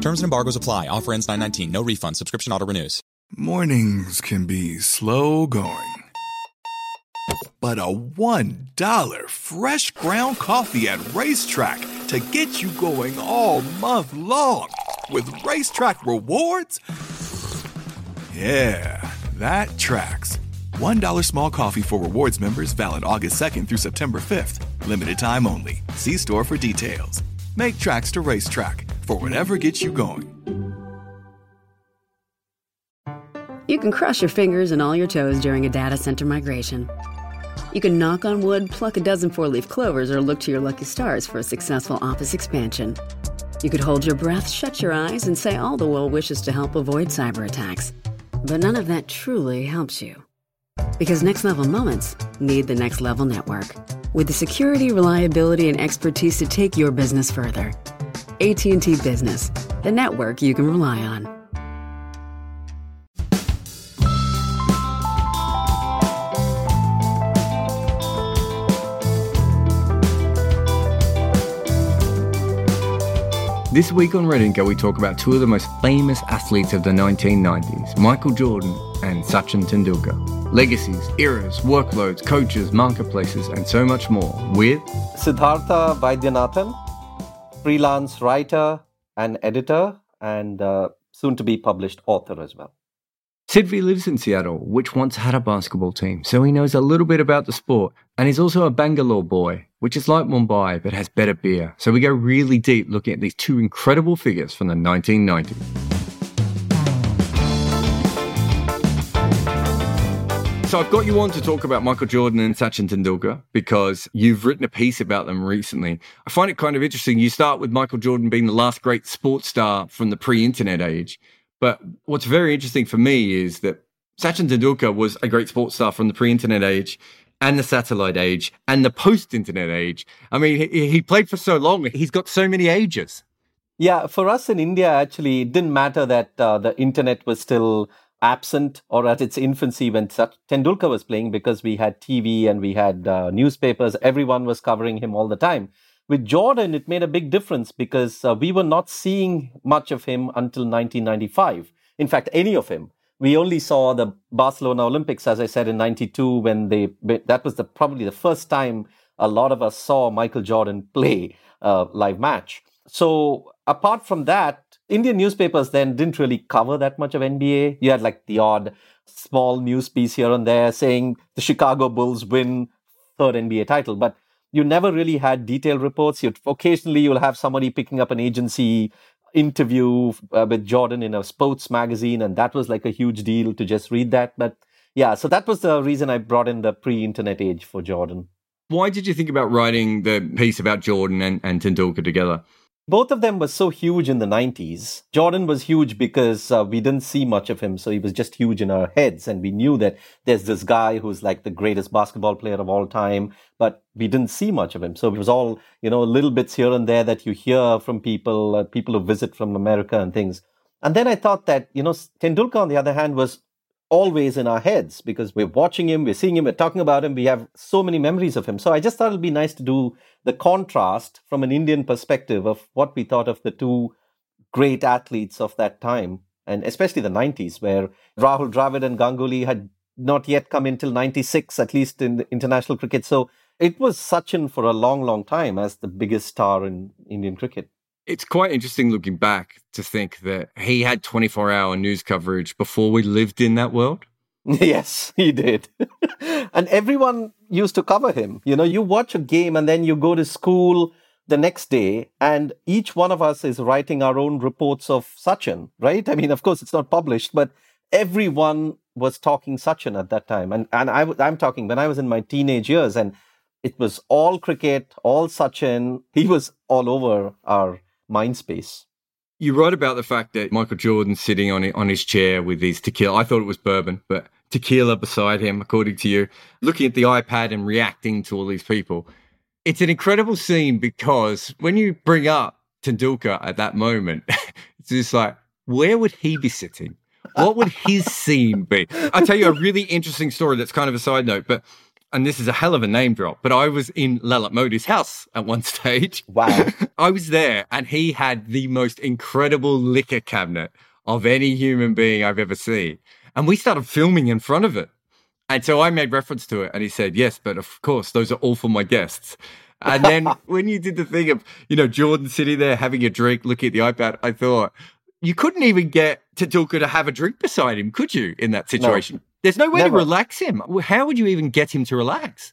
Terms and embargoes apply. Offer ends 919. No refund. Subscription auto renews. Mornings can be slow going. But a $1 fresh ground coffee at RaceTrac to get you going all month long with RaceTrac rewards? Yeah, that tracks. $1 small coffee for rewards members valid August 2nd through September 5th. Limited time only. See store for details. Make tracks to RaceTrac for whatever gets you going. You can crush your fingers and all your toes during a data center migration. You can knock on wood, pluck a dozen four leaf clovers, or look to your lucky stars for a successful office expansion. You could hold your breath, shut your eyes, and say all the well wishes to help avoid cyber attacks. But none of that truly helps you. Because next level moments need the next level network. With the security, reliability, and expertise to take your business further. AT&T Business, the network you can rely on. This week on Red Inker, we talk about two of the most famous athletes of the 1990s, Michael Jordan and Sachin Tendulkar. Legacies, eras, workloads, coaches, marketplaces, and so much more with Siddhartha Vaidyanathan, freelance writer and editor, and uh, soon to be published author as well. Sidvee lives in Seattle, which once had a basketball team, so he knows a little bit about the sport, and he's also a Bangalore boy, which is like Mumbai but has better beer. So we go really deep looking at these two incredible figures from the 1990s. So I've got you on to talk about Michael Jordan and Sachin Tendulkar because you've written a piece about them recently. I find it kind of interesting. You start with Michael Jordan being the last great sports star from the pre-internet age. But what's very interesting for me is that Sachin Tendulkar was a great sports star from the pre-internet age and the satellite age and the post-internet age. I mean, he, he played for so long; he's got so many ages. Yeah, for us in India, actually, it didn't matter that uh, the internet was still absent or at its infancy when Tendulkar was playing because we had TV and we had uh, newspapers. Everyone was covering him all the time. With Jordan, it made a big difference because uh, we were not seeing much of him until 1995. In fact, any of him. We only saw the Barcelona Olympics, as I said, in 92 when they, that was the, probably the first time a lot of us saw Michael Jordan play a live match. So apart from that, Indian newspapers then didn't really cover that much of NBA. You had like the odd small news piece here and there saying the Chicago Bulls win third NBA title, but you never really had detailed reports. You'd occasionally you'll have somebody picking up an agency interview uh, with Jordan in a sports magazine, and that was like a huge deal to just read that. But yeah, so that was the reason I brought in the pre-internet age for Jordan. Why did you think about writing the piece about Jordan and, and Tendulkar together? Both of them were so huge in the 90s. Jordan was huge because uh, we didn't see much of him, so he was just huge in our heads. And we knew that there's this guy who's like the greatest basketball player of all time, but we didn't see much of him. So it was all, you know, little bits here and there that you hear from people, uh, people who visit from America and things. And then I thought that, you know, Tendulkar, on the other hand, was always in our heads because we're watching him, we're seeing him, we're talking about him, we have so many memories of him. So I just thought it'd be nice to do the contrast from an Indian perspective of what we thought of the two great athletes of that time, and especially the 90s, where Rahul Dravid and Ganguly had not yet come until 96, at least in international cricket. So it was Sachin for a long, long time as the biggest star in Indian cricket it's quite interesting looking back to think that he had 24 hour news coverage before we lived in that world. Yes, he did. and everyone used to cover him. You know, you watch a game and then you go to school the next day, and each one of us is writing our own reports of Sachin, right? I mean, of course, it's not published, but everyone was talking Sachin at that time. And, and I, I'm talking when I was in my teenage years, and it was all cricket, all Sachin. He was all over our mind space. You write about the fact that Michael Jordan sitting on on his chair with his tequila. I thought it was bourbon, but tequila beside him, according to you, looking at the iPad and reacting to all these people. It's an incredible scene because when you bring up Tendulkar at that moment, it's just like, where would he be sitting? What would his scene be? I'll tell you a really interesting story that's kind of a side note, but and this is a hell of a name drop, but I was in Lalit Modi's house at one stage. Wow. I was there and he had the most incredible liquor cabinet of any human being I've ever seen. And we started filming in front of it. And so I made reference to it and he said, Yes, but of course, those are all for my guests. And then when you did the thing of, you know, Jordan sitting there having a drink, looking at the iPad, I thought, you couldn't even get Tendulkar to have a drink beside him, could you, in that situation? No, There's no way never. to relax him. How would you even get him to relax?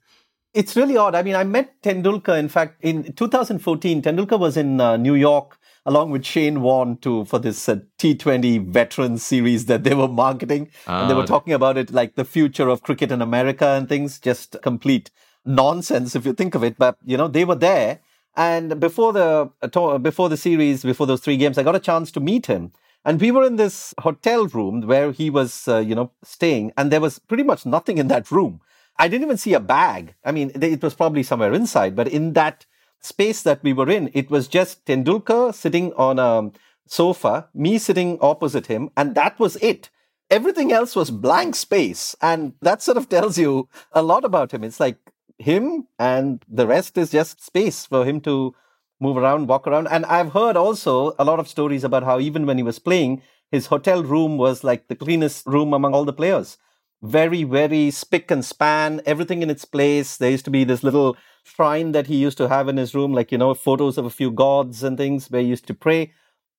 It's really odd. I mean, I met Tendulkar, in fact, in 2014. Tendulkar was in uh, New York along with Shane Warne to for this uh, T20 veteran series that they were marketing. and they were ah. talking about it like the future of cricket in America and things, just complete nonsense if you think of it. But, you know, they were there and before the uh, before the series, before those three games, I got a chance to meet him. And we were in this hotel room where he was, uh, you know, staying, and there was pretty much nothing in that room. I didn't even see a bag. I mean, it was probably somewhere inside, but in that space that we were in, it was just Tendulkar sitting on a sofa, me sitting opposite him, and that was it. Everything else was blank space. And that sort of tells you a lot about him. It's like him and the rest is just space for him to move around, walk around. And I've heard also a lot of stories about how even when he was playing, his hotel room was like the cleanest room among all the players. Very, very spick and span, everything in its place. There used to be this little shrine that he used to have in his room, like, you know, photos of a few gods and things where he used to pray.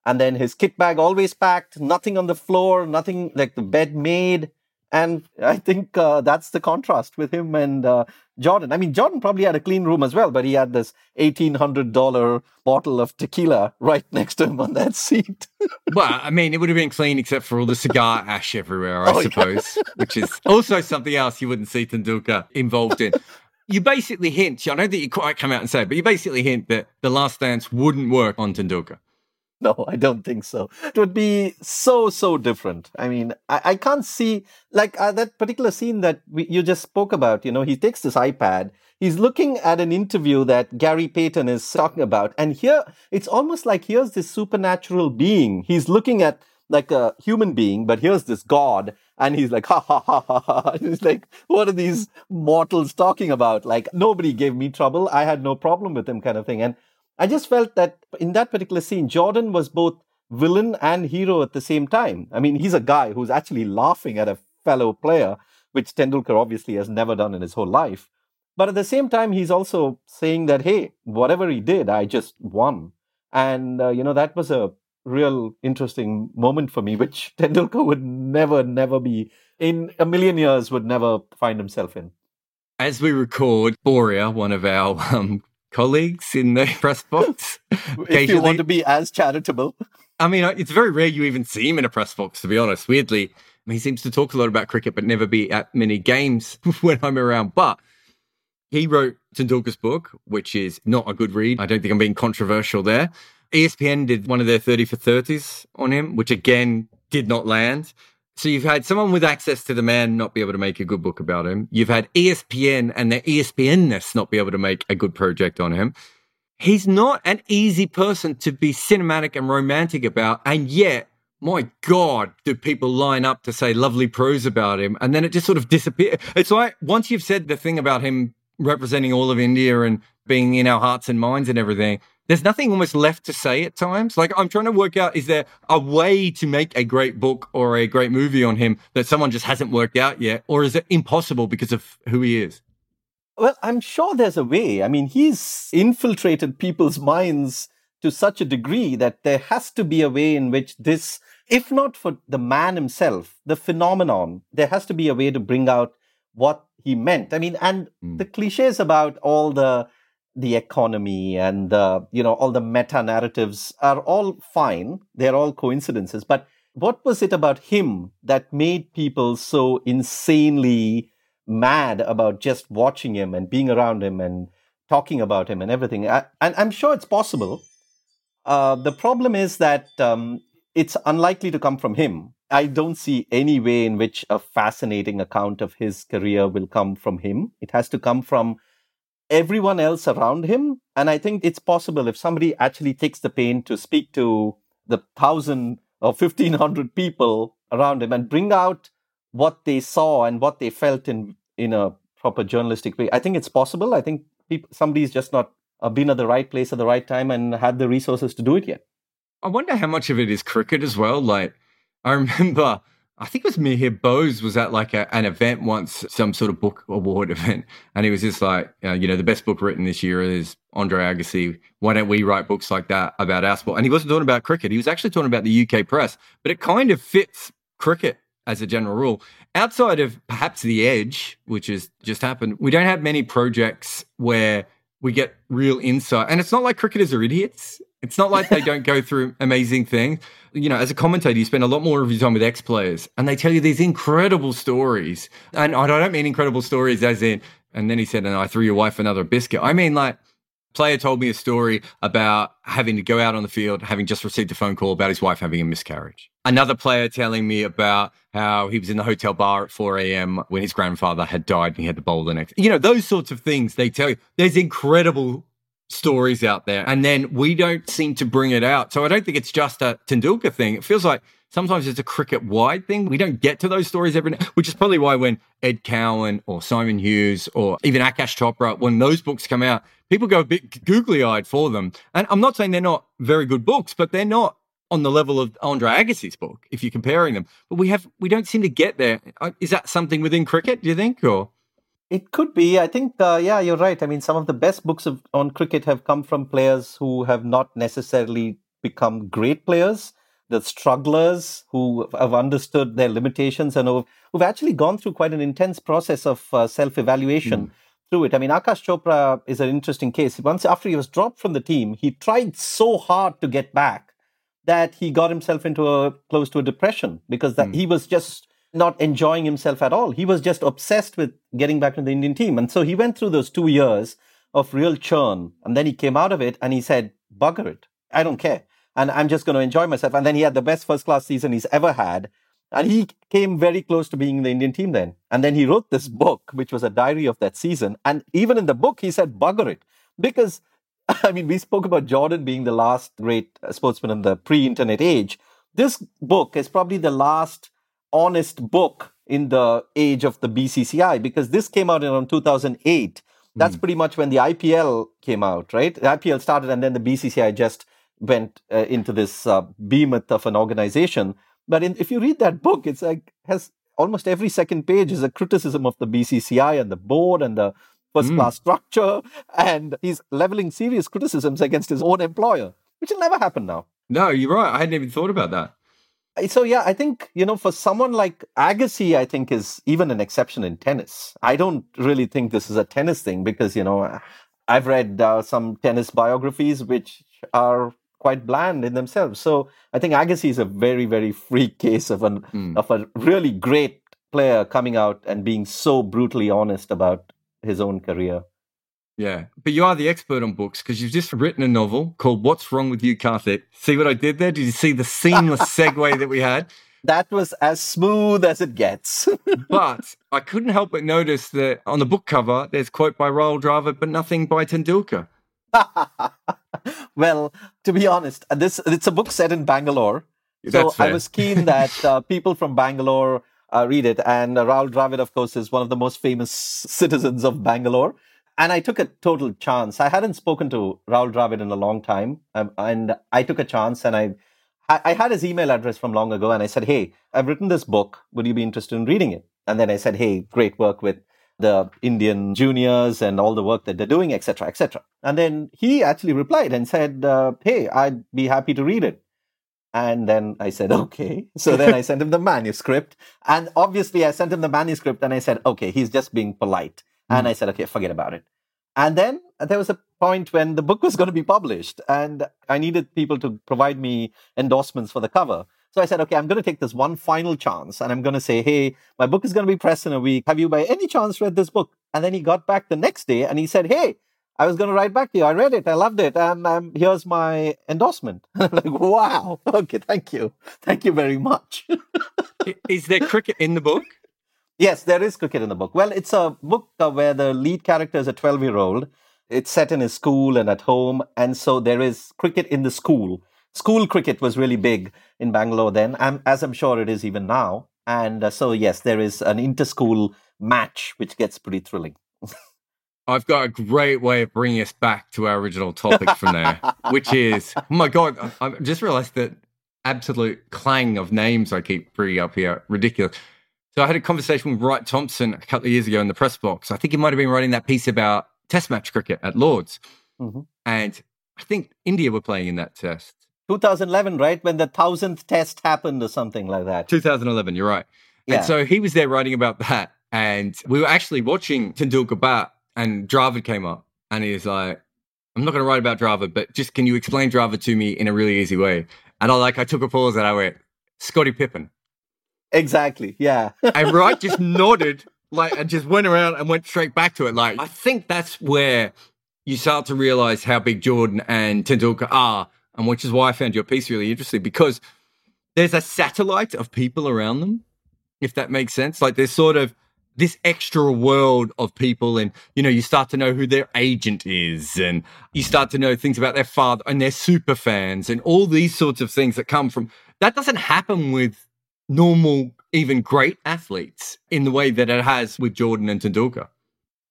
And then his kit bag always packed, nothing on the floor, nothing like the bed made. And I think uh, that's the contrast with him and uh, Jordan. I mean, Jordan probably had a clean room as well, but he had this $1,800 bottle of tequila right next to him on that seat. well, I mean, it would have been clean except for all the cigar ash everywhere, I oh, suppose, yeah. which is also something else you wouldn't see Tendulkar involved in. You basically hint, I don't think you quite come out and say it, but you basically hint that The Last Dance wouldn't work on Tendulkar. No, I don't think so. It would be so, so different. I mean, I, I can't see, like uh, that particular scene that we, you just spoke about, you know, he takes this iPad, he's looking at an interview that Gary Payton is talking about. And here, it's almost like here's this supernatural being. He's looking at like a human being, but here's this God. And he's like, ha ha ha ha ha. He's like, what are these mortals talking about? Like, nobody gave me trouble. I had no problem with him, kind of thing. And I just felt that in that particular scene, Jordan was both villain and hero at the same time. I mean, he's a guy who's actually laughing at a fellow player, which Tendulkar obviously has never done in his whole life. But at the same time, he's also saying that, hey, whatever he did, I just won. And, uh, you know, that was a real interesting moment for me, which Tendulkar would never, never be, in a million years, would never find himself in. As we record, Boria, one of our um, colleagues in the press box. if you want to be as charitable. I mean, it's very rare you even see him in a press box, to be honest. Weirdly, he seems to talk a lot about cricket, but never be at many games when I'm around. But he wrote Tendulkar's book, which is not a good read. I don't think I'm being controversial there. ESPN did one of their 30 for 30s on him, which again did not land. So you've had someone with access to the man not be able to make a good book about him. You've had ESPN and their ESPNness not be able to make a good project on him. He's not an easy person to be cinematic and romantic about. And yet, my God, do people line up to say lovely prose about him? And then it just sort of disappears. It's like once you've said the thing about him representing all of India and being in our hearts and minds and everything, there's nothing almost left to say at times. Like I'm trying to work out, is there a way to make a great book or a great movie on him that someone just hasn't worked out yet? Or is it impossible because of who he is? Well, I'm sure there's a way. I mean, he's infiltrated people's minds to such a degree that there has to be a way in which this, if not for the man himself, the phenomenon, there has to be a way to bring out what he meant. I mean, and mm. the cliches about all the the economy and the, you know, all the meta narratives are all fine. They're all coincidences. But what was it about him that made people so insanely mad about just watching him and being around him and talking about him and everything? I, and I'm sure it's possible. Uh, the problem is that um, it's unlikely to come from him. I don't see any way in which a fascinating account of his career will come from him. It has to come from everyone else around him. And I think it's possible if somebody actually takes the pain to speak to the thousand or 1500 people around him and bring out what they saw and what they felt in, in a proper journalistic way. I think it's possible. I think people, somebody's just not uh, been at the right place at the right time and had the resources to do it yet. I wonder how much of it is cricket as well. Like, I remember, I think it was Mihir Bose was at like a, an event once, some sort of book award event, and he was just like, uh, you know, the best book written this year is Andre Agassi. Why don't we write books like that about our sport? And he wasn't talking about cricket. He was actually talking about the UK press, but it kind of fits cricket as a general rule. Outside of perhaps The Edge, which has just happened, we don't have many projects where we get real insight. And it's not like cricketers are idiots. It's not like they don't go through amazing things. You know, as a commentator, you spend a lot more of your time with ex players and they tell you these incredible stories. And I don't mean incredible stories as in, and then he said, and I threw your wife another biscuit. I mean, like, player told me a story about having to go out on the field, having just received a phone call about his wife having a miscarriage. Another player telling me about how he was in the hotel bar at 4 a.m. when his grandfather had died and he had to bowl the next. You know, those sorts of things they tell you. There's incredible stories out there. And then we don't seem to bring it out. So I don't think it's just a Tendulkar thing. It feels like sometimes it's a cricket wide thing. We don't get to those stories every day, which is probably why when Ed Cowan or Simon Hughes or even Akash Chopra, when those books come out, people go a bit googly eyed for them. And I'm not saying they're not very good books, but they're not on the level of Andre Agassi's book if you're comparing them. But we have we don't seem to get there. Uh, that something within cricket? Do you think or? It could be. I think, uh, yeah, you're right. I mean, some of the best books of, on cricket have come from players who have not necessarily become great players, the strugglers who have understood their limitations and who've, who've actually gone through quite an intense process of uh, self evaluation. Mm. Through it. I mean, Akash Chopra is an interesting case. Once after he was dropped from the team, he tried so hard to get back that he got himself into a close to a depression because that mm. he was just not enjoying himself at all. He was just obsessed with getting back to the Indian team. And so he went through those two years of real churn. And then he came out of it and he said, bugger it. I don't care. And I'm just going to enjoy myself. And then he had the best first class season he's ever had. And he came very close to being in the Indian team then. And then he wrote this mm. book, which was a diary of that season. And even in the book, he said, bugger it. Because, I mean, we spoke about Jordan being the last great sportsman in the pre internet age. This book is probably the last honest book in the age of the BCCI because this came out in around 2008. That's mm. pretty much when the IPL came out, right? The IPL started and then the BCCI just went uh, into this uh, behemoth of an organization. But in, if you read that book, it's like has almost every second page is a criticism of the BCCI and the board and the first class mm. structure. And he's leveling serious criticisms against his own employer, which will never happen now. No, you're right. I hadn't even thought about that so yeah, I think you know for someone like Agassi, I think is even an exception in tennis. I don't really think this is a tennis thing because you know I've read uh, some tennis biographies which are quite bland in themselves. So I think Agassi is a very very free case of an mm. of a really great player coming out and being so brutally honest about his own career. Yeah, but you are the expert on books because you've just written a novel called "What's Wrong with You, Karthik." See what I did there? Did you see the seamless segue that we had? That was as smooth as it gets. but I couldn't help but notice that on the book cover, there's quote by Rahul Dravid, but nothing by Tendulkar. well, to be honest, uh, this it's a book set in Bangalore, so I was keen that uh, people from Bangalore uh, read it. And uh, Rahul Dravid, of course, is one of the most famous citizens of Bangalore and I took a total chance. I hadn't spoken to Rahul Dravid in a long time, um, and I took a chance, and I, I had his email address from long ago, and I said, "Hey, I've written this book. Would you be interested in reading it?" And then I said, "Hey, great work with the Indian juniors and all the work that they're doing, etc., etc." And then he actually replied and said, uh, "Hey, I'd be happy to read it." And then I said, okay. So then I sent him the manuscript. And obviously, I sent him the manuscript and I said, okay, he's just being polite. And hmm. I said, okay, forget about it. And then there was a point when the book was going to be published, and I needed people to provide me endorsements for the cover. So I said, okay, I'm going to take this one final chance, and I'm going to say, hey, my book is going to be pressed in a week. Have you by any chance read this book? And then he got back the next day and he said, hey, I was going to write back to you. I read it. I loved it. And um, here's my endorsement. I'm like, wow. Okay, thank you. Thank you very much. Is there cricket in the book? Yes, there is cricket in the book. Well, it's a book uh, where the lead character is a 12 year old. It's set in his school and at home. And so there is cricket in the school. School cricket was really big in Bangalore then, as I'm sure it is even now. And uh, so, yes, there is an inter school match, which gets pretty thrilling. I've got a great way of bringing us back to our original topic from there, which is, oh my God, I, I just realized that absolute clang of names I keep bringing up here. Ridiculous. So I had a conversation with Wright Thompson a couple of years ago in the press box. I think he might have been writing that piece about test match cricket at Lords. Mm-hmm. And I think India were playing in that test. 2011, right? When the thousandth test happened or something like that. 2011, you're right. Yeah. And so he was there writing about that. And we were actually watching Tendulkar bat and Dravid came up and he was like, I'm not going to write about Dravid, but just can you explain Dravid to me in a really easy way? And I like, I took a pause and I went, Scottie Pippen. Exactly. Yeah. and Wright just nodded, like, and just went around and went straight back to it. Like, I think that's where you start to realize how big Jordan and Tendulkar are, and which is why I found your piece really interesting because there's a satellite of people around them, if that makes sense. Like, there's sort of this extra world of people and you know you start to know who their agent is and you start to know things about their father and their super fans and all these sorts of things that come from that doesn't happen with normal, even great athletes in the way that it has with Jordan and Tendulkar.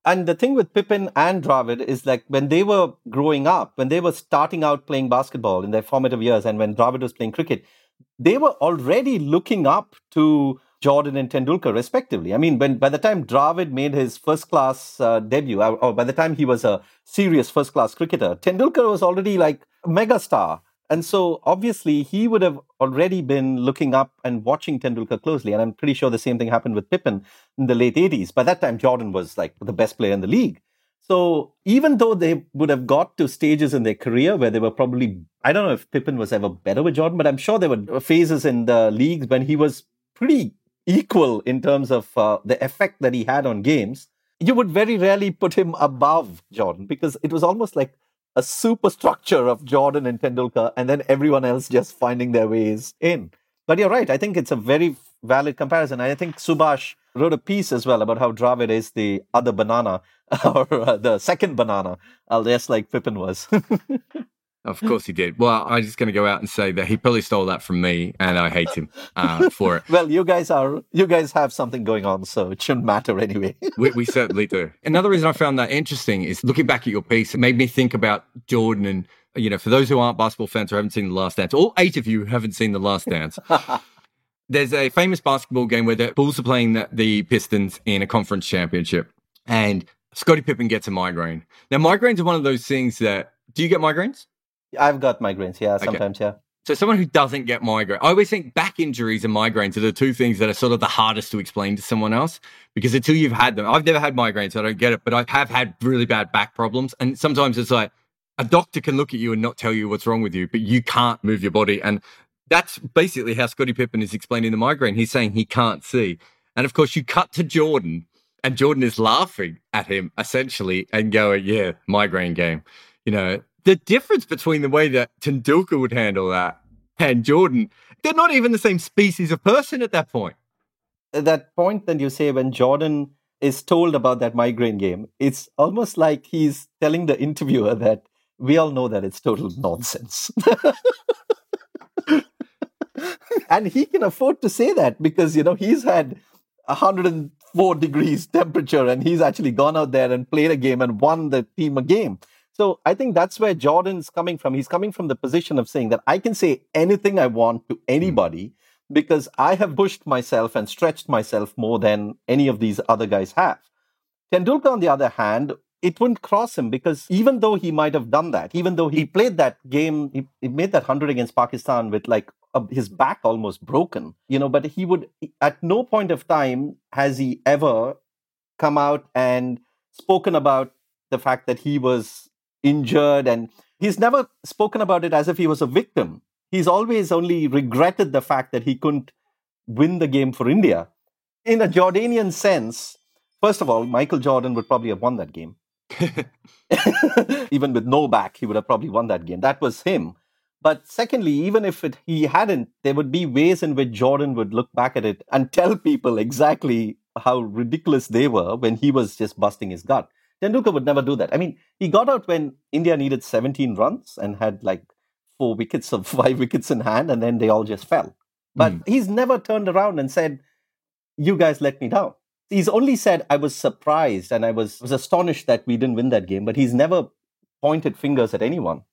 And the thing with Pippen and Dravid is like when they were growing up, when they were starting out playing basketball in their formative years, and when Dravid was playing cricket, they were already looking up to Jordan and Tendulkar, respectively. I mean, when by the time Dravid made his first class uh, debut, or, by the time he was a serious first class cricketer, Tendulkar was already like a megastar. And so obviously he would have already been looking up and watching Tendulkar closely. And I'm pretty sure the same thing happened with Pippen in the late 80s. By that time, Jordan was like the best player in the league. So even though they would have got to stages in their career where they were probably, I don't know if Pippen was ever better with Jordan, but I'm sure there were phases in the leagues when he was pretty equal in terms of uh, the effect that he had on games. You would very rarely put him above Jordan because it was almost like a superstructure of Jordan and Tendulkar, and then everyone else just finding their ways in. But you're right. I think it's a very valid comparison. I think Subash wrote a piece as well about how Dravid is the other banana or uh, the second banana, uh, just like Pippen was. Of course he did. Well, I'm just going to go out and say that he probably stole that from me, and I hate him uh, for it. well, you guys are you guys have something going on, so it shouldn't matter anyway. we, we, certainly do. Another reason I found that interesting is looking back at your piece. It made me think about Jordan, and you know, for those who aren't basketball fans or haven't seen The Last Dance, all eight of you haven't seen The Last Dance. There's a famous basketball game where the Bulls are playing the, the Pistons in a conference championship, and Scottie Pippen gets a migraine. Now, migraines are one of those things that. Do you get migraines? I've got migraines. Yeah, sometimes. Okay. Yeah. So someone who doesn't get migraine, I always think back injuries and migraines are the two things that are sort of the hardest to explain to someone else because until you've had them, I've never had migraines, so I don't get it, but I have had really bad back problems. And sometimes it's like a doctor can look at you and not tell you what's wrong with you, but you can't move your body. And that's basically how Scottie Pippen is explaining the migraine. He's saying he can't see. And of course, you cut to Jordan, and Jordan is laughing at him essentially and going, Yeah, migraine game. You know, the difference between the way that Tendulkar would handle that and Jordan, they're not even the same species of person at that point. That point that you say when Jordan is told about that migraine game, it's almost like he's telling the interviewer that we all know that it's total nonsense. and he can afford to say that because, you know, he's had 104 degrees temperature and he's actually gone out there and played a game and won the team a game. So I think that's where Jordan's coming from. He's coming from the position of saying that I can say anything I want to hmm. anybody because I have pushed myself and stretched myself more than any of these other guys have. Tendulkar, on the other hand, it wouldn't cross him because even though he might have done that, even though he played that game, he, he made that 100 against Pakistan with like a, his back almost broken, you know, but he would, at no point of time has he ever come out and spoken about the fact that he was injured and he's never spoken about it as if he was a victim. He's always only regretted the fact that he couldn't win the game for India. In a Jordanian sense, first of all, Michael Jordan would probably have won that game. even with no back, he would have probably won that game. That was him. But secondly, even if it, he hadn't, there would be ways in which Jordan would look back at it and tell people exactly how ridiculous they were when he was just busting his gut. Tendulkar would never do that. I mean, he got out when India needed 17 runs and had like four wickets or five wickets in hand, and then they all just fell. But mm. he's never turned around and said, You guys let me down. He's only said, I was surprised and I was, was astonished that we didn't win that game, but he's never pointed fingers at anyone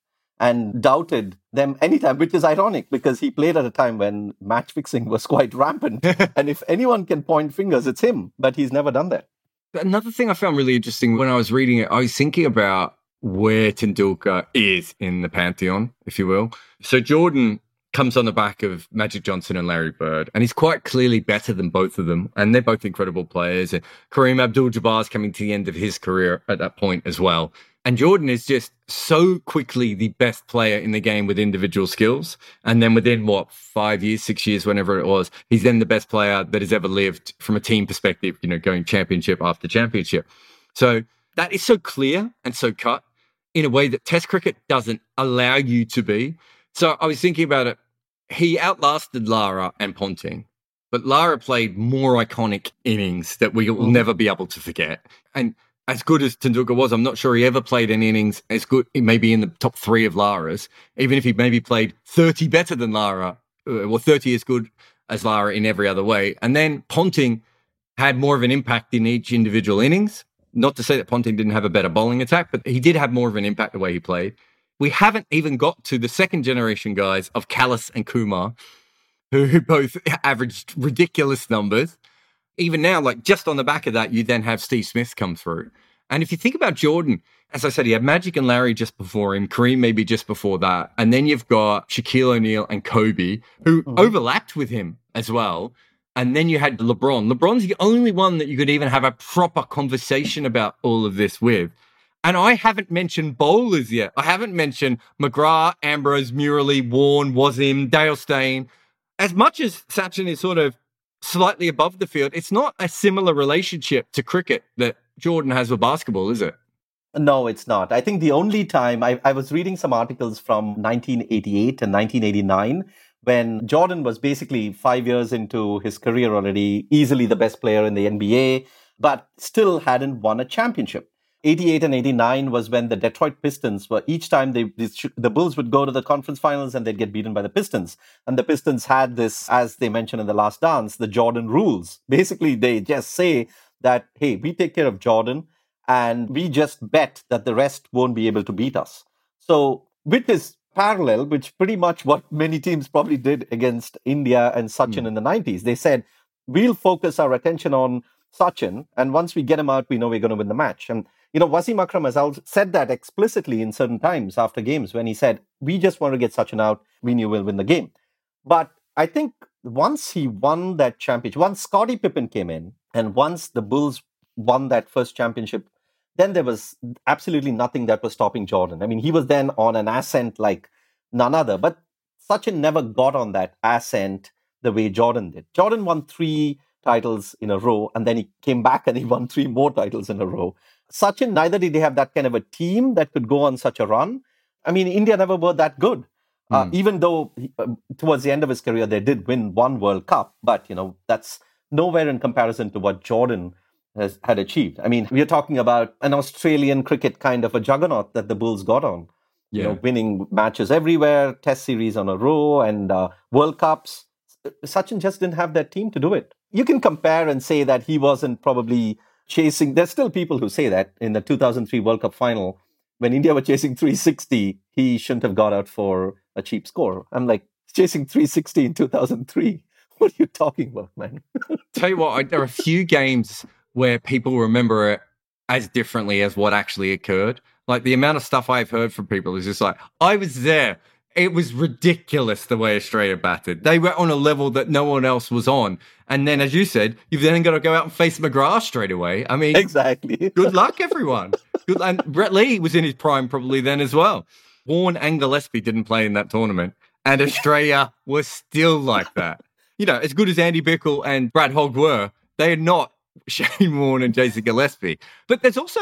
and doubted them anytime, which is ironic because he played at a time when match fixing was quite rampant. and if anyone can point fingers, it's him, but he's never done that. Another thing I found really interesting when I was reading it, I was thinking about where Tendulkar is in the pantheon, if you will. So Jordan comes on the back of Magic Johnson and Larry Bird, and he's quite clearly better than both of them, and they're both incredible players. And Kareem Abdul-Jabbar is coming to the end of his career at that point as well. And Jordan is just so quickly the best player in the game with individual skills. And then within what, five years, six years, whenever it was, he's then the best player that has ever lived from a team perspective, you know, going championship after championship. So that is so clear and so cut in a way that Test cricket doesn't allow you to be. So I was thinking about it. He outlasted Lara and Ponting, but Lara played more iconic innings that we will mm. never be able to forget. And as good as Tendulkar was, I'm not sure he ever played an innings as good, maybe in the top three of Lara's, even if he maybe played 30 better than Lara, uh, or 30 as good as Lara in every other way. And then Ponting had more of an impact in each individual innings. Not to say that Ponting didn't have a better bowling attack, but he did have more of an impact the way he played. We haven't even got to the second generation guys of Kallis and Kumar, who both averaged ridiculous numbers even now, like just on the back of that, you then have Steve Smith come through. And if you think about Jordan, as I said, he had Magic and Larry just before him, Kareem maybe just before that. And then you've got Shaquille O'Neal and Kobe, who mm-hmm. overlapped with him as well. And then you had LeBron. LeBron's the only one that you could even have a proper conversation about all of this with. And I haven't mentioned bowlers yet. I haven't mentioned McGrath, Ambrose, Murali, Warne, Wasim, Dale Steyn. As much as Sachin is sort of slightly above the field. It's not a similar relationship to cricket that Jordan has with basketball, is it? No, it's not. I think the only time I, I was reading some articles from 1988 and 1989 when Jordan was basically five years into his career already, easily the best player in the NBA, but still hadn't won a championship. 88 and 89 was when the Detroit Pistons were each time they the Bulls would go to the conference finals and they'd get beaten by the Pistons. And the Pistons had this, as they mentioned in the last dance, the Jordan rules. Basically, they just say that, hey, we take care of Jordan and we just bet that the rest won't be able to beat us. So, with this parallel, which pretty much what many teams probably did against India and Sachin mm. in the 90s, they said, we'll focus our attention on Sachin, and once we get him out, we know we're going to win the match. And you know, Wasim Akram has said that explicitly in certain times after games when he said, We just want to get Sachin out. We knew we'll win the game. But I think once he won that championship, once Scottie Pippen came in, and once the Bulls won that first championship, then there was absolutely nothing that was stopping Jordan. I mean, he was then on an ascent like none other. But Sachin never got on that ascent the way Jordan did. Jordan won three titles in a row, and then he came back and he won three more titles in a row. Sachin, neither did they have that kind of a team that could go on such a run. I mean, India never were that good. Uh, hmm. even though uh, towards the end of his career they did win one World Cup, but you know that's nowhere in comparison to what Jordan has had achieved. I mean, we are talking about an Australian cricket kind of a juggernaut that the Bulls got on. Yeah. You know, winning matches everywhere, Test series on a row, and uh, World Cups. Sachin just didn't have that team to do it. You can compare and say that he wasn't probably chasing. There's still people who say that in the 2003 World Cup final, when India were chasing 360, he shouldn't have got out for a cheap score. I'm like, chasing 360 in 2003. What are you talking about, man? Tell you what, I, there are a few games where people remember it as differently as what actually occurred. Like the amount of stuff I've heard from people is just like, I was there. It was ridiculous the way Australia batted. They were on a level that no one else was on. And then, as you said, you've then got to go out and face McGrath straight away. I mean, exactly. good luck, everyone. Good, and Brett Lee was in his prime probably then as well. Warne and Gillespie didn't play in that tournament, and Australia was still like that. You know, as good as Andy Bichel and Brad Hogg were, they are not Shane Warne and Jason Gillespie. But there's also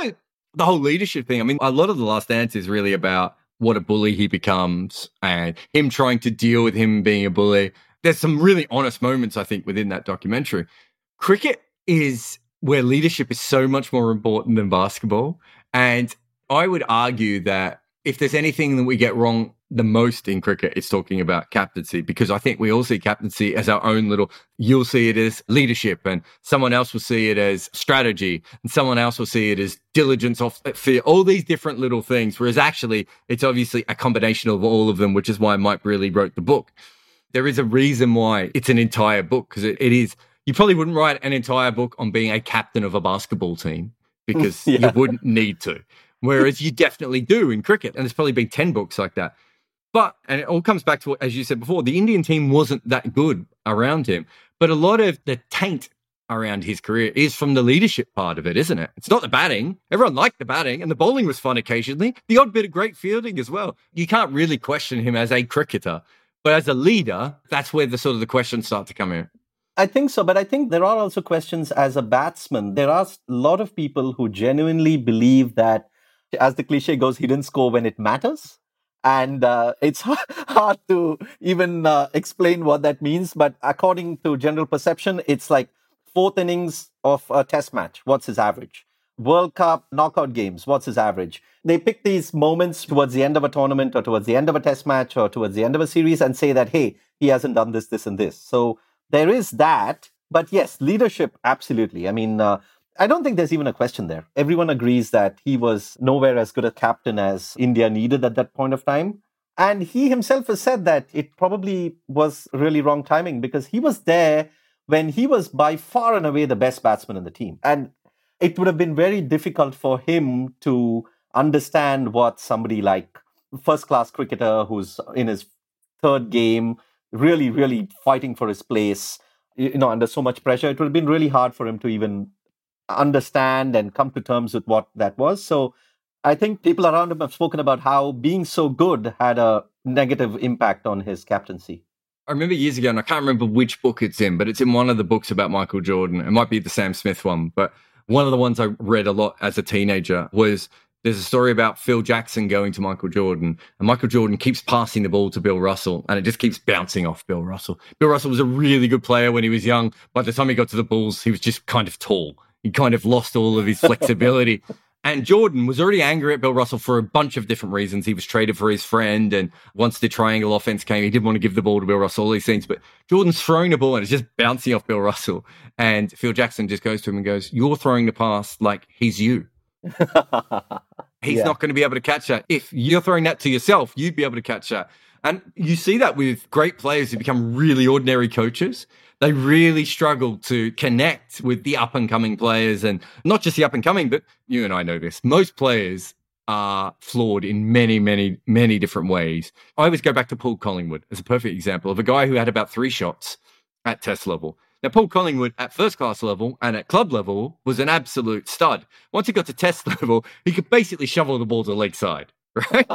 the whole leadership thing. I mean, a lot of the last dance is really about what a bully he becomes and him trying to deal with him being a bully. There's some really honest moments, I think, within that documentary. Cricket is where leadership is so much more important than basketball. And I would argue that if there's anything that we get wrong the most in cricket, is talking about captaincy because I think we all see captaincy as our own little, you'll see it as leadership and someone else will see it as strategy and someone else will see it as diligence off uh, fear, all these different little things. Whereas actually it's obviously a combination of all of them, which is why Mike Brearley wrote the book. There is a reason why it's an entire book because it, it is, you probably wouldn't write an entire book on being a captain of a basketball team because yeah. you wouldn't need to. Whereas you definitely do in cricket. And there's probably been 10 books like that. But, and it all comes back to as you said before, the Indian team wasn't that good around him. But a lot of the taint around his career is from the leadership part of it, isn't it? It's not the batting. Everyone liked the batting, and the bowling was fun occasionally. The odd bit of great fielding as well. You can't really question him as a cricketer, but as a leader, that's where the sort of the questions start to come in. I think so, but I think there are also questions as a batsman. There are a lot of people who genuinely believe that, as the cliche goes, he didn't score when it matters and uh, it's hard to even uh, explain what that means. But according to general perception, it's like fourth innings of a test match. What's his average? World Cup knockout games. What's his average? They pick these moments towards the end of a tournament or towards the end of a test match or towards the end of a series and say that, hey, he hasn't done this, this, and this. So there is that. But yes, leadership, absolutely. I mean, uh, I don't think there's even a question there. Everyone agrees that he was nowhere as good a captain as India needed at that point of time. And he himself has said that it probably was really wrong timing because he was there when he was by far and away the best batsman in the team. And it would have been very difficult for him to understand what somebody like first class cricketer who's in his third game, really, really fighting for his place, you know, under so much pressure, it would have been really hard for him to even understand and come to terms with what that was. So I think people around him have spoken about how being so good had a negative impact on his captaincy. I remember years ago, and I can't remember which book it's in, but it's in one of the books about Michael Jordan. It might be the Sam Smith one, but one of the ones I read a lot as a teenager was there's a story about Phil Jackson going to Michael Jordan, and Michael Jordan keeps passing the ball to Bill Russell, and it just keeps bouncing off Bill Russell. Bill Russell was a really good player when he was young. By the time he got to the Bulls, he was just kind of tall he kind of lost all of his flexibility. and Jordan was already angry at Bill Russell for a bunch of different reasons. He was traded for his friend, and once the triangle offense came, he didn't want to give the ball to Bill Russell, all these things. But Jordan's throwing the ball and it's just bouncing off Bill Russell. And Phil Jackson just goes to him and goes, You're throwing the pass like he's you. he's yeah. not going to be able to catch that. If you're throwing that to yourself, you'd be able to catch that. And you see that with great players who become really ordinary coaches they really struggle to connect with the up and coming players and not just the up and coming, but you and I know this. Most players are flawed in many, many, many different ways. I always go back to Paul Collingwood as a perfect example of a guy who had about three shots at test level. Now, Paul Collingwood at first class level and at club level was an absolute stud. Once he got to test level, he could basically shovel the ball to the leg side, right?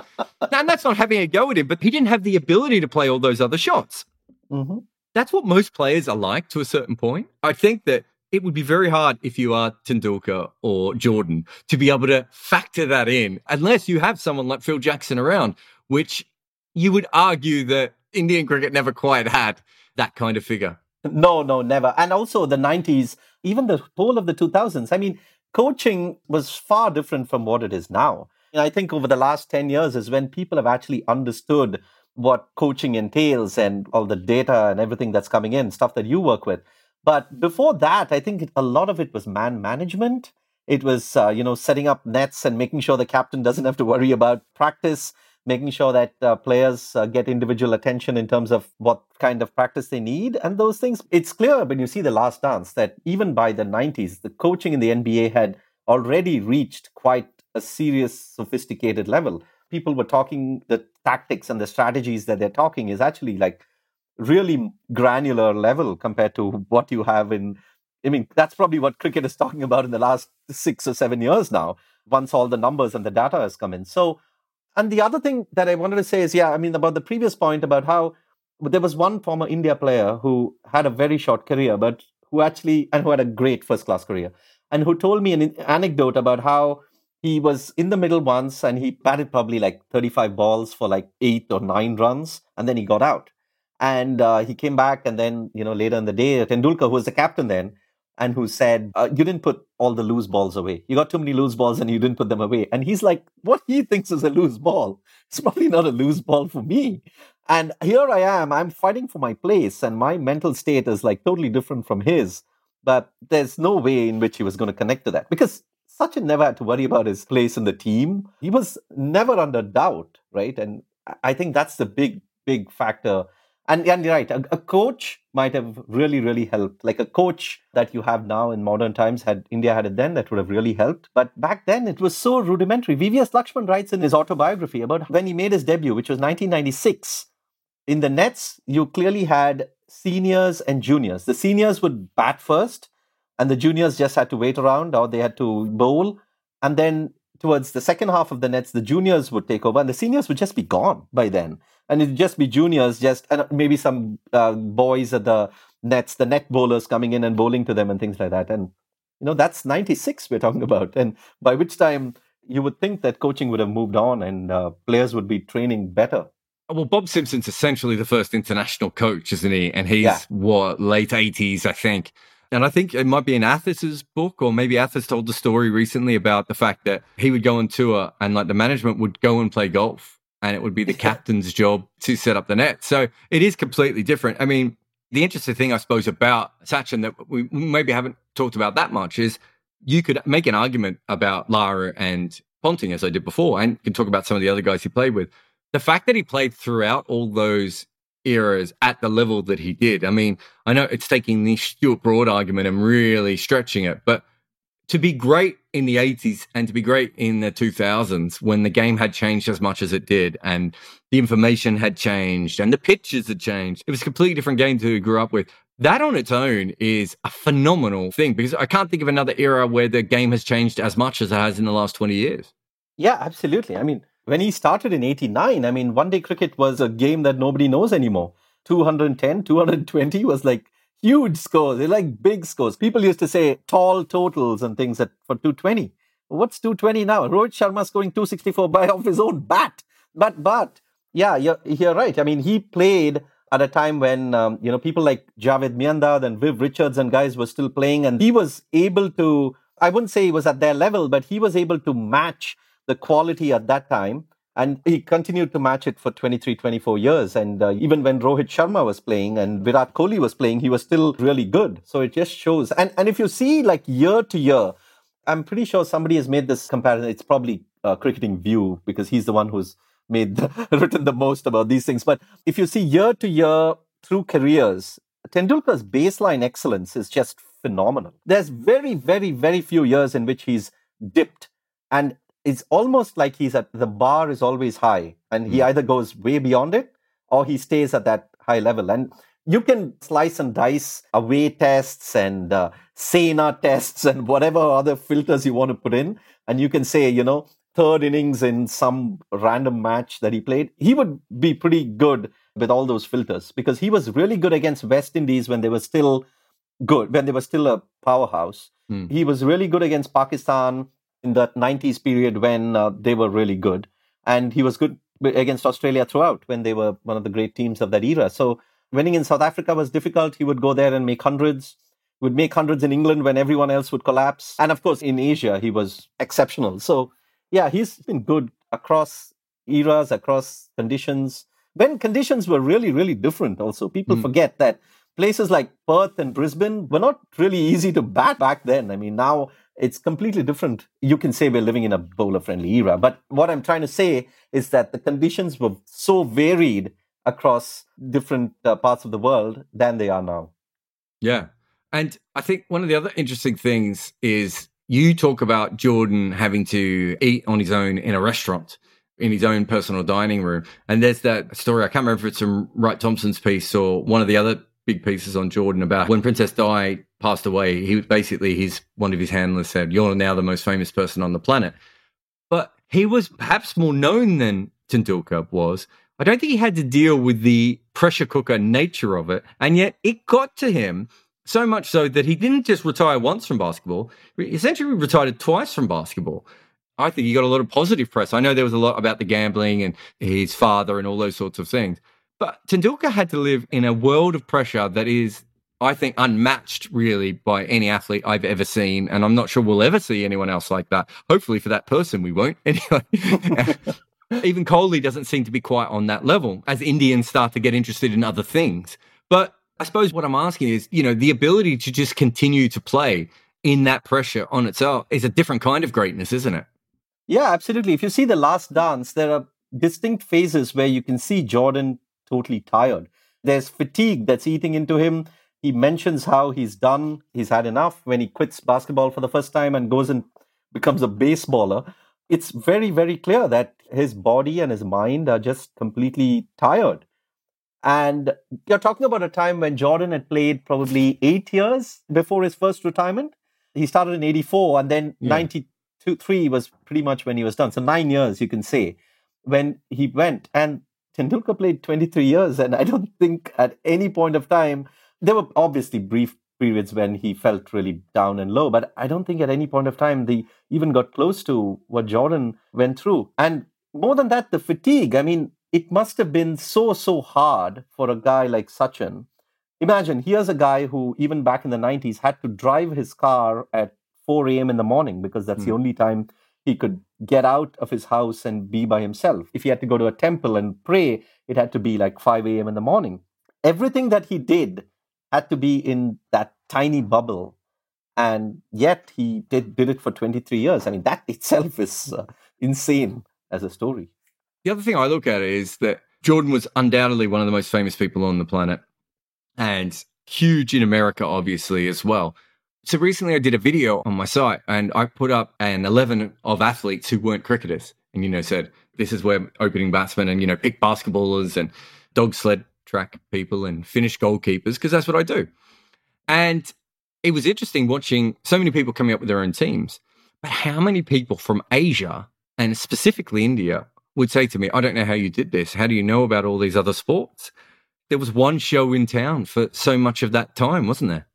and that's not having a go at him, but he didn't have the ability to play all those other shots. Mm-hmm that's what most players are like to a certain point. I think that it would be very hard if you are Tendulkar or Jordan to be able to factor that in unless you have someone like Phil Jackson around, which you would argue that Indian cricket never quite had that kind of figure. No, no, never. And also the 90s, even the whole of the 2000s. I mean, coaching was far different from what it is now. I think over the last 10 years is when people have actually understood what coaching entails and all the data and everything that's coming in, stuff that you work with. But before that, I think a lot of it was man management. It was, uh, you know, setting up nets and making sure the captain doesn't have to worry about practice, making sure that uh, players uh, get individual attention in terms of what kind of practice they need and those things. It's clear when you see the last dance that even by the 90s, the coaching in the NBA had already reached quite a serious, sophisticated level people were talking the tactics and the strategies that they're talking is actually like really granular level compared to what you have in i mean that's probably what cricket is talking about in the last 6 or 7 years now once all the numbers and the data has come in. So and the other thing that i wanted to say is yeah i mean about the previous point about how there was one former india player who had a very short career but who actually and who had a great first class career and who told me an anecdote about how he was in the middle once and he batted probably like 35 balls for like eight or nine runs and then he got out. And uh, he came back and then, you know, later in the day, Tendulkar, who was the captain then, and who said, uh, You didn't put all the loose balls away. You got too many loose balls and you didn't put them away. And he's like, What he thinks is a loose ball, it's probably not a loose ball for me. And here I am, I'm fighting for my place, and my mental state is like totally different from his. But there's no way in which he was going to connect to that because Sachin never had to worry about his place in the team. He was never under doubt, right? And I think that's the big, big factor and, and you're right, a, a, coach might have really, really helped. Like a coach that you have now in modern times, had India had it then, that would have really helped. But back then, it was so rudimentary. VVS Laxman writes in his autobiography about when he made his debut, which was 1996. In the nets, you clearly had seniors and juniors. The seniors would bat first, and the juniors just had to wait around or they had to bowl. And then towards the second half of the nets, the juniors would take over, and the seniors would just be gone by then and it'd just be juniors, just and maybe some uh, boys at the nets, the net bowlers coming in and bowling to them and things like that. And you know, that's '96 we're talking about, and by which time you would think that coaching would have moved on and uh, players would be training better. Well, Bob Simpson's essentially the first international coach, isn't he? And he's yeah. what late eighties, I think. And I think it might be in Athers's book, or maybe Athers told the story recently about the fact that he would go on tour and like the management would go and play golf and it would be the captain's job to set up the net. So it is completely different. I mean, the interesting thing, I suppose, about Sachin that we maybe haven't talked about that much is you could make an argument about Lara and Ponting, as I did before, and can talk about some of the other guys he played with. The fact that he played throughout all those eras at the level that he did. I mean, I know it's taking the Stuart Broad argument and really stretching it, but to be great in the 80s and to be great in the 2000s when the game had changed as much as it did and the information had changed and the pitches had changed. It was a completely different game to grew up with. That on its own is a phenomenal thing because I can't think of another era where the game has changed as much as it has in the last 20 years. Yeah, absolutely. I mean, when he started in 89, I mean, one day cricket was a game that nobody knows anymore. 210, 220 was like huge scores. They're like big scores. People used to say tall totals and things that for 220. What's 220 now? Rohit Sharma scoring 264 by off his own bat. But but yeah, you're, you're right. I mean, he played at a time when um, you know people like Javed Miandad and Viv Richards and guys were still playing, and he was able to. I wouldn't say he was at their level, but he was able to match the quality at that time and he continued to match it for 23, 24 years. And uh, even when Rohit Sharma was playing and Virat Kohli was playing, he was still really good. So it just shows. And, and if you see like year to year, I'm pretty sure somebody has made this comparison. It's probably uh, Cricketing View because he's the one who's made the, written the most about these things. But if you see year to year through careers, Tendulkar's baseline excellence is just phenomenal. There's very, very, very few years in which he's dipped. And it's almost like he's at the bar is always high and he mm. either goes way beyond it or he stays at that high level and you can slice and dice away tests and uh, Sena tests and whatever other filters you want to put in. And you can say, you know, third innings in some random match that he played, he would be pretty good with all those filters because he was really good against West Indies when they were still good, when they were still a powerhouse. Mm. He was really good against Pakistan in that 90s period when uh, they were really good. And he was good against Australia throughout when they were one of the great teams of that era. So winning in South Africa was difficult. He would go there and make hundreds. He would make hundreds in England when everyone else would collapse. And of course, in Asia, he was exceptional. So, yeah, he's been good across eras, across conditions. When conditions were really, really different, also, people mm. forget that places like Perth and Brisbane were not really easy to bat back then. I mean, now it's completely different. You can say we're living in a bowler friendly era, but what I'm trying to say is that the conditions were so varied across different uh, parts of the world than they are now. Yeah. And I think one of the other interesting things is you talk about Jordan having to eat on his own in a restaurant in his own personal dining room. And there's that story. I can't remember if it's from Wright Thompson's piece or one of the other big pieces on Jordan about when Princess Di passed away. He was basically his one of his handlers said, "You're now the most famous person on the planet." But he was perhaps more known than Tendulkar was. I don't think he had to deal with the pressure cooker nature of it, and yet it got to him so much so that he didn't just retire once from basketball. He essentially retired twice from basketball. I think he got a lot of positive press. I know there was a lot about the gambling and his father and all those sorts of things. But Tendulkar had to live in a world of pressure that is, I think, unmatched really by any athlete I've ever seen. And I'm not sure we'll ever see anyone else like that. Hopefully for that person, we won't. Anyway. Even Kohli doesn't seem to be quite on that level as Indians start to get interested in other things. But I suppose what I'm asking is, you know, the ability to just continue to play in that pressure on itself is a different kind of greatness, isn't it? Yeah, absolutely. If you see the last dance, there are distinct phases where you can see Jordan totally tired. There's fatigue that's eating into him. He mentions how he's done, he's had enough when he quits basketball for the first time and goes and becomes a baseballer. It's very, very clear that his body and his mind are just completely tired. And you're talking about a time when Jordan had played probably eight years before his first retirement. He started in 84 and then yeah. 92, 3 was pretty much when he was done. So nine years, you can say, when he went. And Tendulkar played 23 years. And I don't think at any point of time, there were obviously brief periods when he felt really down and low, but I don't think at any point of time they even got close to what Jordan went through. And more than that, the fatigue. I mean, it must have been so, so hard for a guy like Sachin. Imagine, here's a guy who, even back in the 90s, had to drive his car at 4 a.m. in the morning because that's mm. the hmm. only time he could get out of his house and be by himself. If he had to go to a temple and pray, it had to be like 5 a.m. in the morning. Everything that he did had to be in that tiny bubble. And yet he did, did it for 23 years. I mean, that itself is uh, insane as a story. The other thing I look at is that Jordan was undoubtedly one of the most famous people on the planet and huge in America, obviously, as well. So recently I did a video on my site and I put up an 11 of athletes who weren't cricketers and, you know, said, this is where opening batsmen and, you know, pick basketballers and dog sled track people and Finnish goalkeepers because that's what I do. And it was interesting watching so many people coming up with their own teams, but how many people from Asia and specifically India would say to me, I don't know how you did this. How do you know about all these other sports? There was one show in town for so much of that time, wasn't there?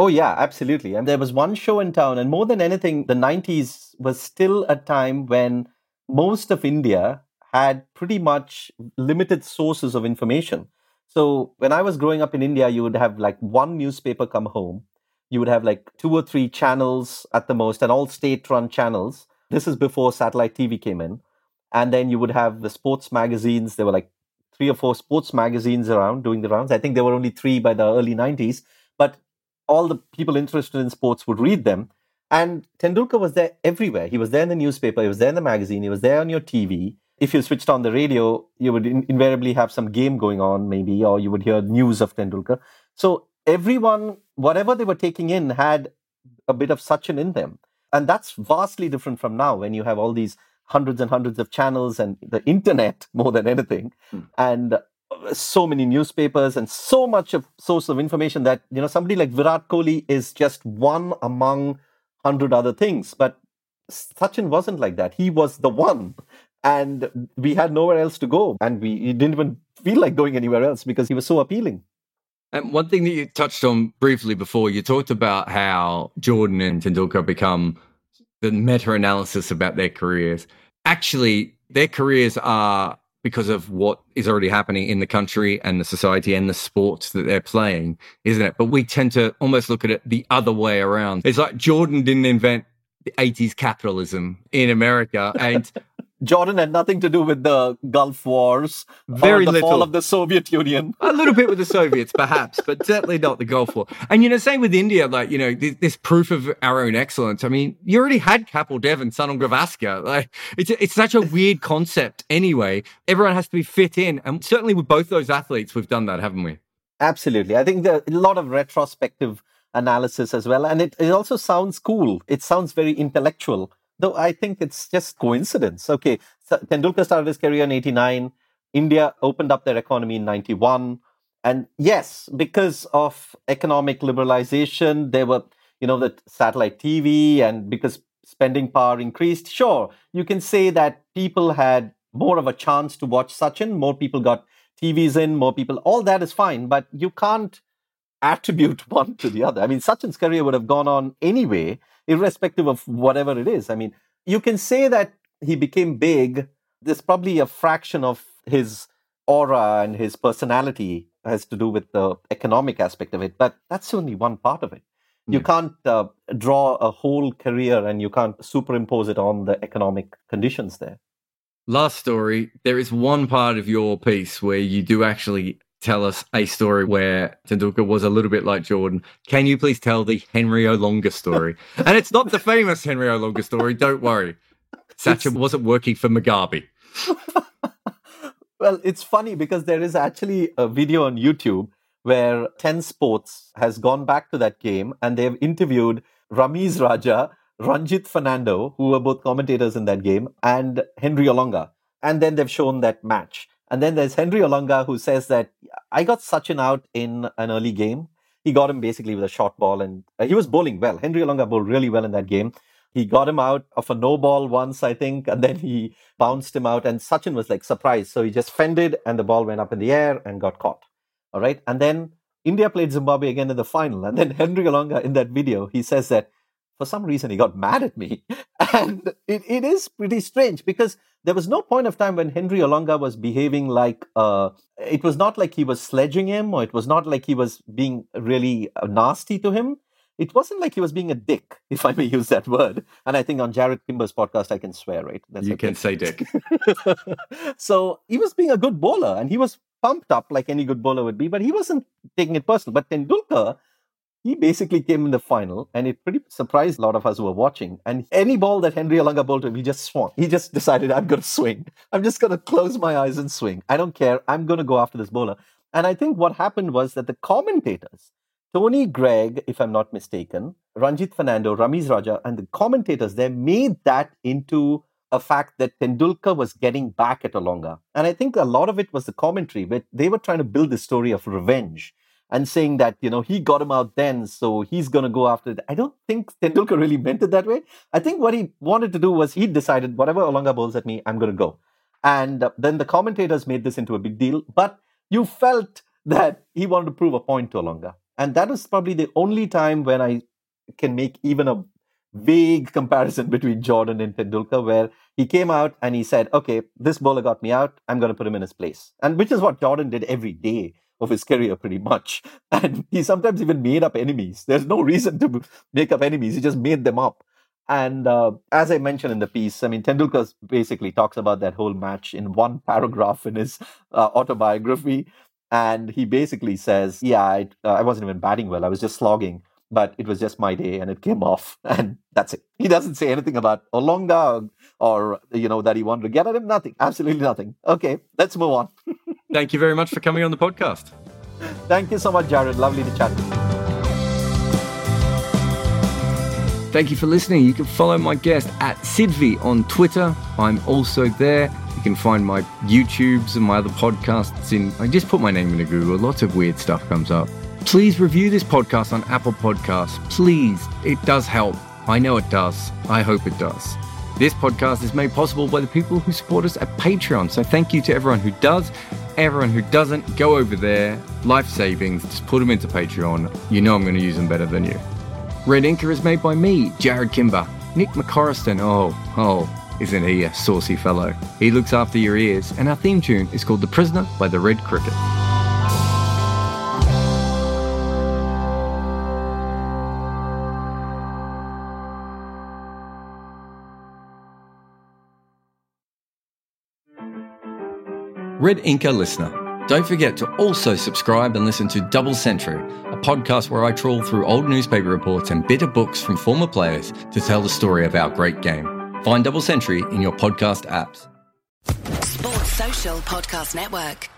Oh, yeah, absolutely. And there was one show in town. And more than anything, the 90s was still a time when most of India had pretty much limited sources of information. So when I was growing up in India, you would have like one newspaper come home. You would have like two or three channels at the most, and all state run channels. This is before satellite TV came in. And then you would have the sports magazines. There were like three or four sports magazines around doing the rounds. I think there were only three by the early 90s, but all the people interested in sports would read them. And Tendulkar was there everywhere. He was there in the newspaper, he was there in the magazine, he was there on your TV. If you switched on the radio, you would in- invariably have some game going on, maybe, or you would hear news of Tendulkar. So everyone, whatever they were taking in, had a bit of Sachin in them. And that's vastly different from now when you have all these hundreds and hundreds of channels and the internet more than anything, mm. and so many newspapers and so much of source of information that you know somebody like Virat Kohli is just one among hundred other things. But Sachin wasn't like that. He was the one, and we had nowhere else to go, and we didn't even feel like going anywhere else because he was so appealing. And one thing that you touched on briefly before, you talked about how Jordan and Tendulkar become the meta analysis about their careers. Actually, their careers are because of what is already happening in the country and the society and the sports that they're playing, isn't it? But we tend to almost look at it the other way around. It's like Jordan didn't invent the 80s capitalism in America and Jordan had nothing to do with the Gulf Wars, uh, very the little. fall of the Soviet Union. a little bit with the Soviets, perhaps, but certainly not the Gulf War. And you know, same with India. Like you know, this, this proof of our own excellence. I mean, you already had Kapil Dev and Sunil Gavaskar. Like it's it's such a weird concept. Anyway, everyone has to be fit in, and certainly with both those athletes, we've done that, haven't we? Absolutely. I think there a lot of retrospective analysis as well, and it, it also sounds cool. It sounds very intellectual though I think it's just coincidence. Okay, so Tendulkar started his career in 89. India opened up their economy in 91. And yes, because of economic liberalization, there were, you know, the satellite TV and because spending power increased, sure, you can say that people had more of a chance to watch Sachin, more people got TVs in, more people, all that is fine, but you can't attribute one to the other. I mean, Sachin's career would have gone on anyway irrespective of whatever it is. I mean, you can say that he became big. There's probably a fraction of his aura and his personality has to do with the economic aspect of it, but that's only one part of it. You can't uh, draw a whole career and you can't superimpose it on the economic conditions there. Last story. There is one part of your piece where you do actually tell us a story where Tendulkar was a little bit like Jordan. Can you please tell the Henry Olonga story? and it's not the famous Henry Olonga story. Don't worry. Sachin wasn't working for Mugabe. Well, it's funny because there is actually a video on YouTube where 10 Sports has gone back to that game and they've interviewed Ramiz Raja, Ranjit Fernando, who were both commentators in that game, and Henry Olonga. And then they've shown that match. And then there's Henry Olonga who says that I got Sachin out in an early game. He got him basically with a short ball and uh, he was bowling well. Henry Olonga bowled really well in that game. He got him out of a no ball once, I think, and then he bounced him out. And Sachin was like surprised. So he just fended and the ball went up in the air and got caught. All right. And then India played Zimbabwe again in the final. And then Henry Olonga in that video, he says that for some reason he got mad at me. And it, it is pretty strange because there was no point of time when Henry Olonga was behaving like uh, it was not like he was sledging him or it was not like he was being really uh, nasty to him. It wasn't like he was being a dick, if I may use that word. And I think on Jarrod Kimber's podcast, I can swear, right? That's you okay. can say Dick. so he was being a good bowler and he was pumped up like any good bowler would be, but he wasn't taking it personal. But Tendulkar, he basically came in the final and it pretty surprised a lot of us who were watching. And any ball that Henry Olonga bowled to him, he just swung. He just decided, I'm going to swing. I'm just going to close my eyes and swing. I don't care. I'm going to go after this bowler. And I think what happened was that the commentators, Tony Greig, if I'm not mistaken, Ranjit Fernando, Ramiz Raja, and the commentators there made that into a fact that Tendulkar was getting back at Olonga. And I think a lot of it was the commentary, but they were trying to build the story of revenge and saying that, you know, he got him out then, so he's going to go after it. I don't think Tendulkar really meant it that way. I think what he wanted to do was he decided, whatever Olonga bowls at me, I'm going to go. And then the commentators made this into a big deal, but you felt that he wanted to prove a point to Olonga. And that was probably the only time when I can make even a vague comparison between Jordan and Tendulkar, where he came out and he said, okay, this bowler got me out. I'm going to put him in his place. And which is what Jordan did every day of his career, pretty much. And he sometimes even made up enemies. There's no reason to make up enemies. He just made them up. And uh, as I mentioned in the piece, I mean, Tendulkar basically talks about that whole match in one paragraph in his uh, autobiography. And he basically says, Yeah, I, uh, I wasn't even batting well. I was just slogging, but it was just my day and it came off. And that's it. He doesn't say anything about Olonga or, you know, that he wanted to get at him. Nothing. Absolutely nothing. Okay, let's move on. Thank you very much for coming on the podcast. Thank you so much, Jarrod. Lovely to chat with you. Thank you for listening. You can follow my guest at Sidvee on Twitter. I'm also there. You can find my YouTubes and my other podcasts in. I just put my name into Google. Lots of weird stuff comes up. Please review this podcast on Apple Podcasts. Please. It does help. I know it does. I hope it does. This podcast is made possible by the people who support us at Patreon. So thank you to everyone who does. Everyone who doesn't, go over there. Life savings. Just put them into Patreon. You know I'm going to use them better than you. Red Inker is made by me, Jarrod Kimber. Nick McCorriston, oh, oh, isn't he a saucy fellow? He looks after your ears, and our theme tune is called The Prisoner by the Red Cricket. Red Inker listener, don't forget to also subscribe and listen to Double Century, a podcast where I trawl through old newspaper reports and bitter books from former players to tell the story of our great game. Find Double Century in your podcast apps. Sports Social Podcast Network.